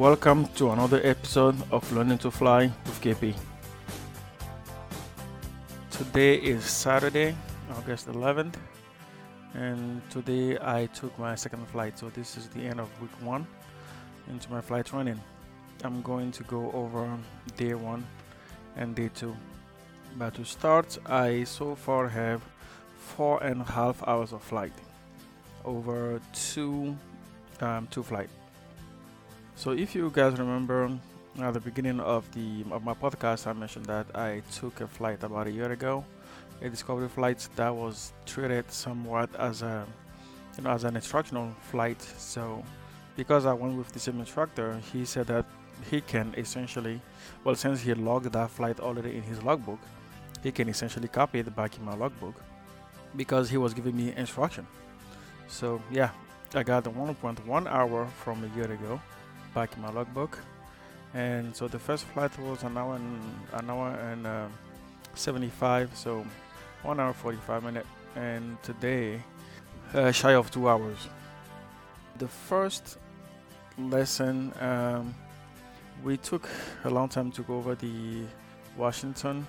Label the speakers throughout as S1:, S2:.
S1: Welcome to another episode of Learning to Fly with KP. Today is Saturday, August 11th, and today I took my second flight. So, this is the end of week one into my flight training. I'm going to go over day one and day two. But to start, I so far have four and a half hours of flight over two um, two flight. So if you guys remember at the beginning of the of my podcast, I mentioned that I took a flight about a year ago, a discovery flight that was treated somewhat as a you know as an instructional flight. So because I went with the same instructor, he said that he can essentially, well, since he logged that flight already in his logbook, he can essentially copy it back in my logbook because he was giving me instruction. So yeah, I got the 1.1 hour from a year ago back in my logbook. And so the first flight was an hour and an hour and uh, 75, so one hour 45 minutes. And today, uh, shy of two hours. The first lesson, um, we took a long time to go over the Washington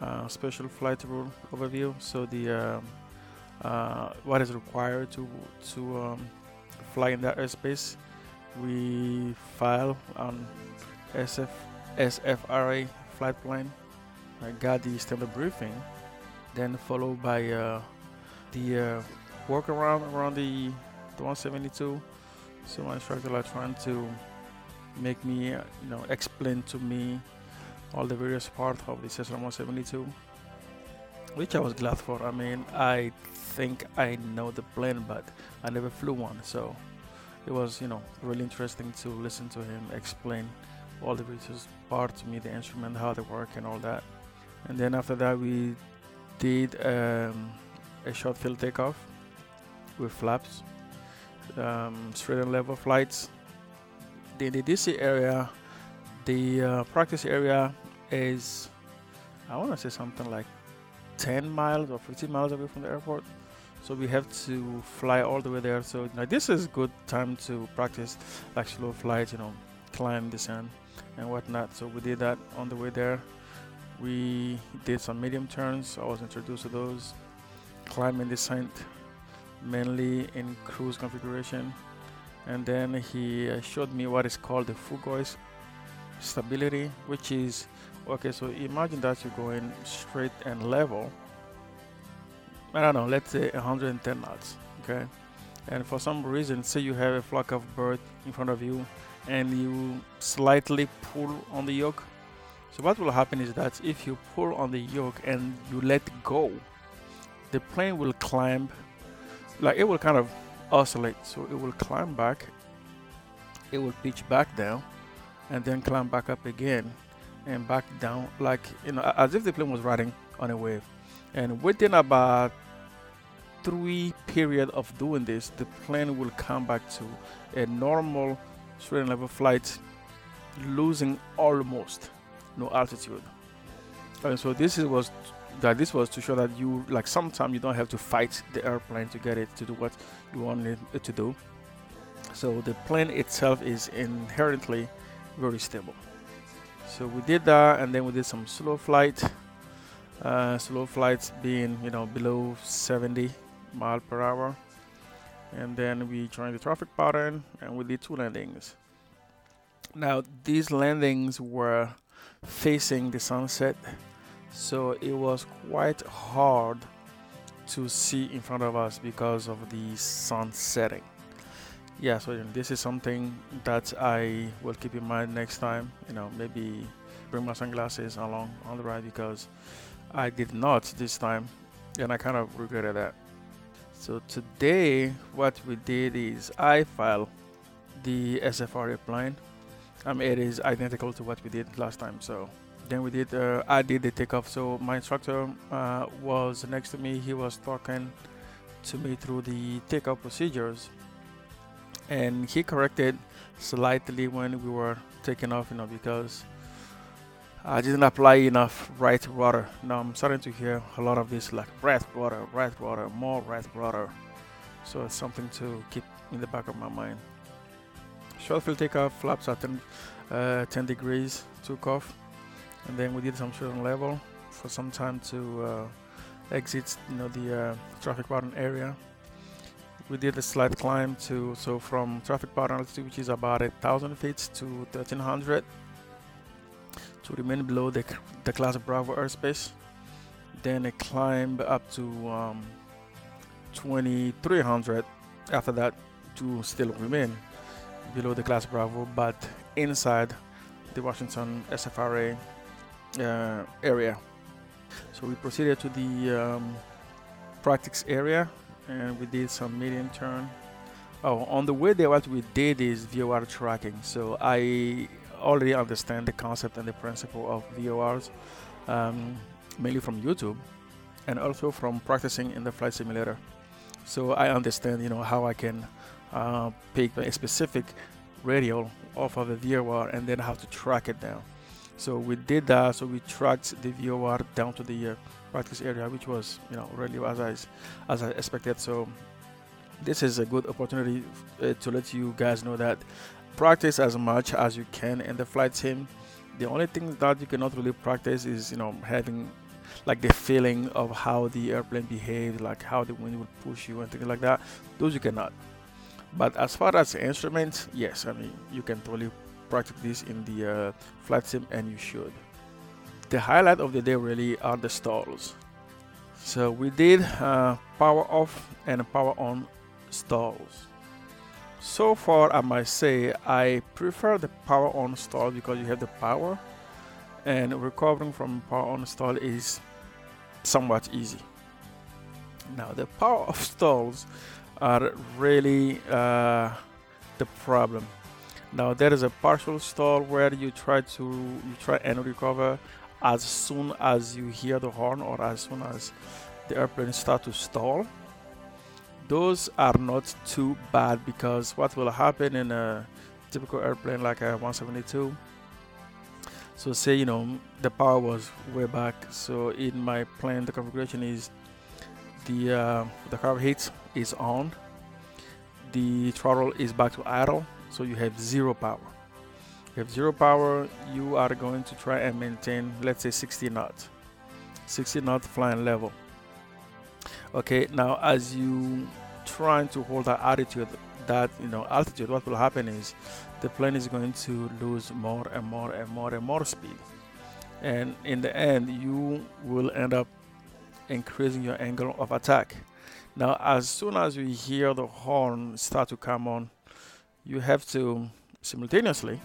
S1: uh, special flight rule overview. So the um, uh, what is required to to um, fly in that airspace we file on SF, SFRA flight plan. I got the standard briefing, then followed by uh, the uh, walkaround around the, the 172. So my instructor like trying to make me, uh, you know, explain to me all the various parts of the Cessna 172, which I was glad for. I mean, I think I know the plane, but I never flew one, so it was you know really interesting to listen to him explain all the various parts to me the instrument how they work and all that. And then after that we did um, a short field takeoff with flaps um, straight and level flights. The, the DC area the uh, practice area is I want to say something like 10 miles or 15 miles away from the airport so we have to fly all the way there. So now this is good time to practice like slow flights you know climb descend and whatnot. So we did that on the way there. We did some medium turns. I was introduced to those. Climb and descent mainly in cruise configuration. And then he uh, showed me what is called the phugoid stability which is okay so imagine that you're going straight and level I don't know, let's say 110 knots, okay? And for some reason, say you have a flock of birds in front of you and you slightly pull on the yoke. So what will happen is that if you pull on the yoke and you let go, the plane will climb, like it will kind of oscillate. So it will climb back, it will pitch back down, and then climb back up again and back down, like you know, as if the plane was riding on a wave. And within about three period of doing this, the plane will come back to a normal straight level flight, losing almost no altitude. And so this is, was that this was to show that you like sometimes you don't have to fight the airplane to get it to do what you want it to do. So the plane itself is inherently very stable. So we did that, and then we did some slow flight. Uh, slow flights being you know below 70 mile per hour. And then we joined the traffic pattern and we did two landings. Now these landings were facing the sunset so it was quite hard to see in front of us because of the sun setting. Yeah so this is something that i will keep in mind next time you know maybe bring my sunglasses along on the ride because i did not this time and i kind of regretted that so today what we did is I file the SFRA plan. Um, it is identical to what we did last time. So then we did, uh, I did the takeoff. So my instructor uh, was next to me. He was talking to me through the takeoff procedures, and he corrected slightly when we were taking off. You know because I didn't apply enough right rudder. Now I'm starting to hear a lot of this like right rudder, right rudder, more right rudder. So it's something to keep in the back of my mind. short field takeoff, flaps at 10, uh, 10 degrees, took off, and then we did some short level for some time to uh, exit, you know, the uh, traffic pattern area. We did a slight climb to so from traffic pattern altitude, which is about a thousand feet to 1300, to remain below the the class Bravo airspace. Then a climbed up to um, 2300 after that to still remain below the class Bravo, but inside the Washington SFRA uh, area. So we proceeded to the um, practice area and we did some medium turn. Oh, on the way there, what we did is VOR tracking. So I already understand the concept and the principle of VORs, um, mainly from YouTube and also from practicing in the flight simulator. So I understand, you know, how I can uh, pick a specific radial off of the VOR and then have to track it down. So we did that. So we tracked the VOR down to the uh, practice area, which was, you know, really as I as I expected. So this is a good opportunity uh, to let you guys know that practice as much as you can in the flight sim. The only thing that you cannot really practice is, you know, having like the feeling of how the airplane behaves, like how the wind will push you and things like that. Those you cannot. But as far as instruments, yes, I mean you can totally practice this in the uh, flight sim, and you should. The highlight of the day really are the stalls. So we did uh, power off and power on stalls. So far, I might say I prefer the power on stall because you have the power, and recovering from power on stall is somewhat easy. Now, the power of stalls are really uh, the problem. Now there is a partial stall where you try to you try and recover as soon as you hear the horn or as soon as the airplane start to stall. Those are not too bad because what will happen in a typical airplane like a 172 so say you know the power was way back so in my plane the configuration is the uh, the carb heat is on the throttle is back to idle so you have zero power. You have zero power you are going to try and maintain let's say 60 knots 60 knot flying level okay now as you trying to hold that attitude that you know altitude what will happen is the plane is going to lose more and more and more and more speed and in the end you will end up increasing your angle of attack. Now, as soon as you hear the horn start to come on, you have to simultaneously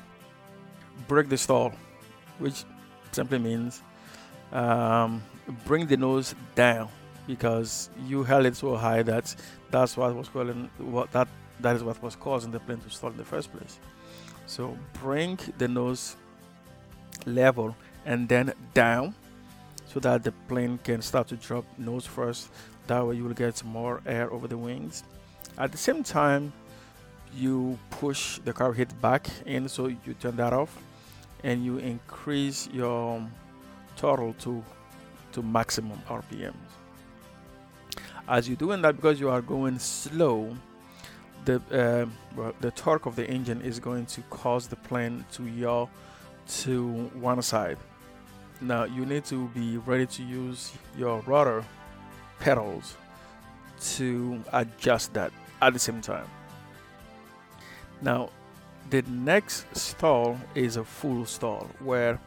S1: break the stall, which simply means um, bring the nose down because you held it so high that that's what was calling what that that is what was causing the plane to stall in the first place. So bring the nose level and then down so that the plane can start to drop nose first. That way you will get more air over the wings. At the same time you push the carb heat back in so you turn that off and you increase your throttle to to maximum rpms as you're doing that because you are going slow the uh, well, the torque of the engine is going to cause the plane to yaw to one side now you need to be ready to use your rudder pedals to adjust that at the same time. Now the next stall is a full stall where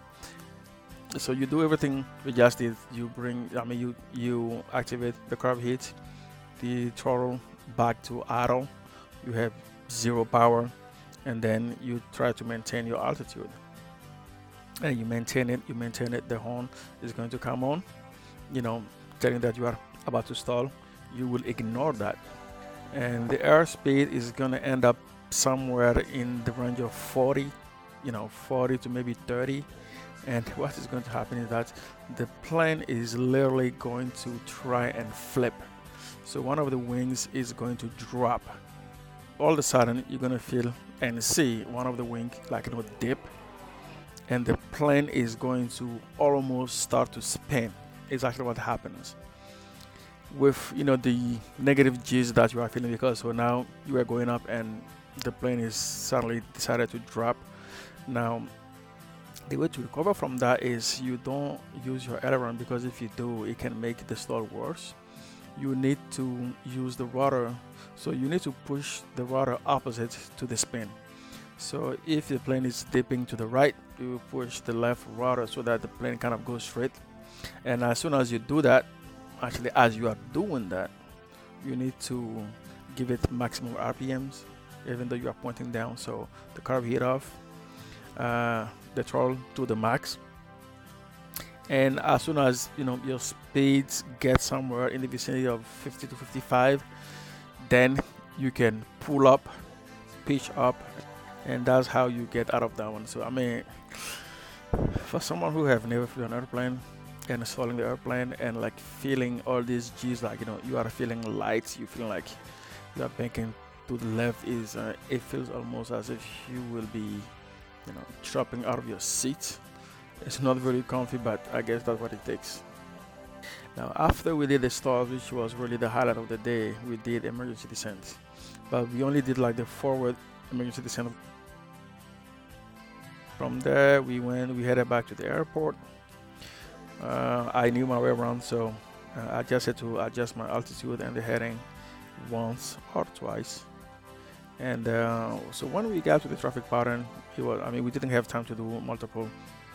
S1: so you do everything we just did you bring i mean you you activate the carb heat the throttle back to idle you have zero power and then you try to maintain your altitude. And you maintain it you maintain it the horn is going to come on you know telling that you are about to stall. You will ignore that. And the airspeed is going to end up somewhere in the range of 40 you know 40 to maybe 30 and what is going to happen is that the plane is literally going to try and flip. So one of the wings is going to drop. All of a sudden you're going to feel and see one of the wing like you know dip. And the plane is going to almost start to spin. Exactly what happens with you know the negative g's that you are feeling because so now you are going up and the plane is suddenly decided to drop. Now, the way to recover from that is you don't use your aileron because if you do, it can make the stall worse. You need to use the rudder, so you need to push the rudder opposite to the spin. So if the plane is dipping to the right, you push the left rudder so that the plane kind of goes straight. And as soon as you do that, actually as you are doing that, you need to give it maximum RPMs, even though you are pointing down. So the carb heat off, uh, the throttle to the max. And as soon as you know your speeds get somewhere in the vicinity of 50 to 55, then you can pull up, pitch up, and that's how you get out of that one. So I mean, for someone who have never flown an airplane and stalling the airplane and like feeling all these G's, like you know, you are feeling light, you feel like you are banking to the left is uh, it feels almost as if you will be you know dropping out of your seat it's not very comfy but i guess that's what it takes. Now after we did the stalls which was really the highlight of the day we did emergency descent. But we only did like the forward emergency descent. From there we went we headed back to the airport. Uh, i knew my way around so uh, i just had to adjust my altitude and the heading once or twice. And uh, so when we got to the traffic pattern, it was, I mean, we didn't have time to do multiple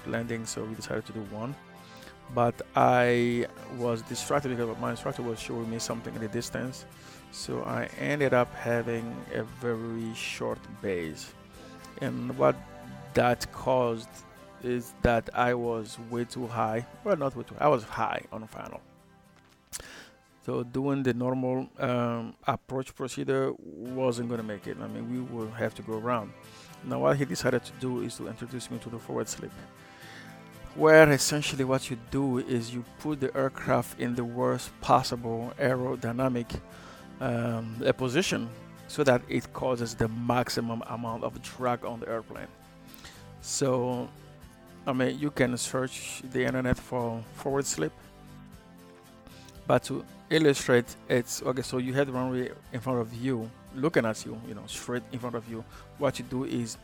S1: landings, so we decided to do one. But I was distracted because my instructor was showing me something in the distance. So I ended up having a very short base. And what that caused is that I was way too high. Well, not way too high, I was high on final. So doing the normal um, approach procedure wasn't going to make it. I mean, we will have to go around. Now, what he decided to do is to introduce me to the forward slip, where essentially what you do is you put the aircraft in the worst possible aerodynamic um, position so that it causes the maximum amount of drag on the airplane. So, I mean, you can search the internet for forward slip, but to illustrate it's okay so you have the runway in front of you looking at you you know straight in front of you. What you do is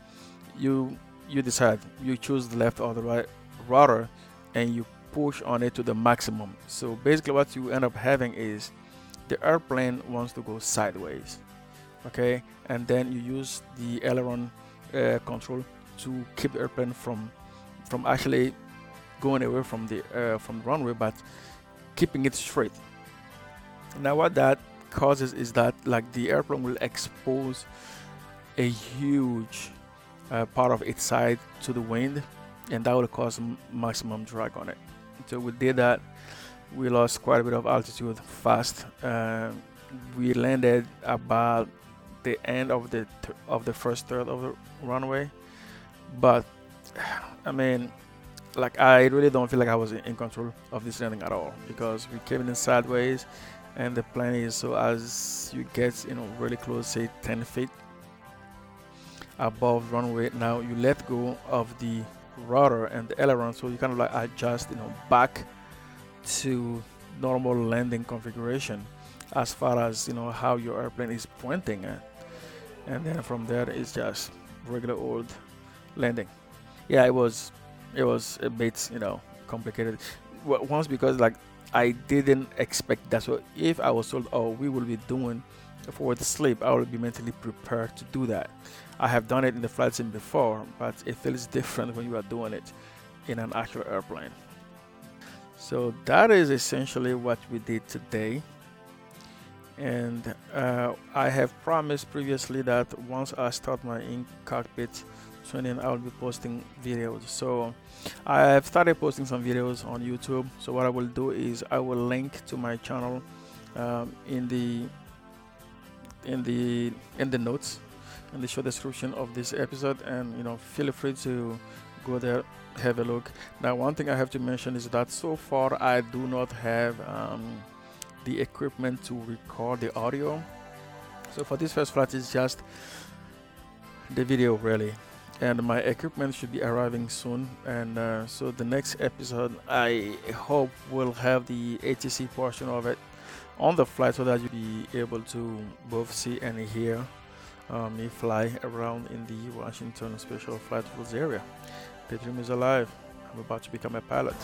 S1: you you decide. You choose the left or the right rudder and you push on it to the maximum. So basically what you end up having is the airplane wants to go sideways okay? And then you use the aileron uh, control to keep the airplane from from actually going away from the uh, from the runway but keeping it straight now what that causes is that like the airplane will expose a huge uh, part of its side to the wind and that will cause maximum drag on it. So we did that. We lost quite a bit of altitude fast. Uh, we landed about the end of the of the first third of the runway. But i mean like i really don't feel like i was in control of this landing at all because we came in sideways and the plan is so as you get you know really close say 10 feet above runway now you let go of the rudder and the aileron so you kind of like adjust you know back to normal landing configuration as far as you know how your airplane is pointing at. And then from there it's just regular old landing. Yeah it was it was a bit you know complicated. Once because like I didn't expect that. So if I was told, oh, we will be doing forward slip, I will be mentally prepared to do that. I have done it in the flight sim before, but it feels different when you are doing it in an actual airplane. So that is essentially what we did today. And uh, I have promised previously that once I start my in cockpit training, I will be posting videos. So I have started posting some videos on YouTube. So what I will do is I will link to my channel um, in the in the in the notes in the show description of this episode, and you know feel free to go there have a look. Now, one thing I have to mention is that so far I do not have um, the equipment to record the audio. So for this first flight, it's just the video really and my equipment should be arriving soon and uh, so the next episode i hope will have the atc portion of it on the flight so that you'll be able to both see and hear uh, me fly around in the Washington Special Flight Rules area. The dream is alive. I'm about to become a pilot.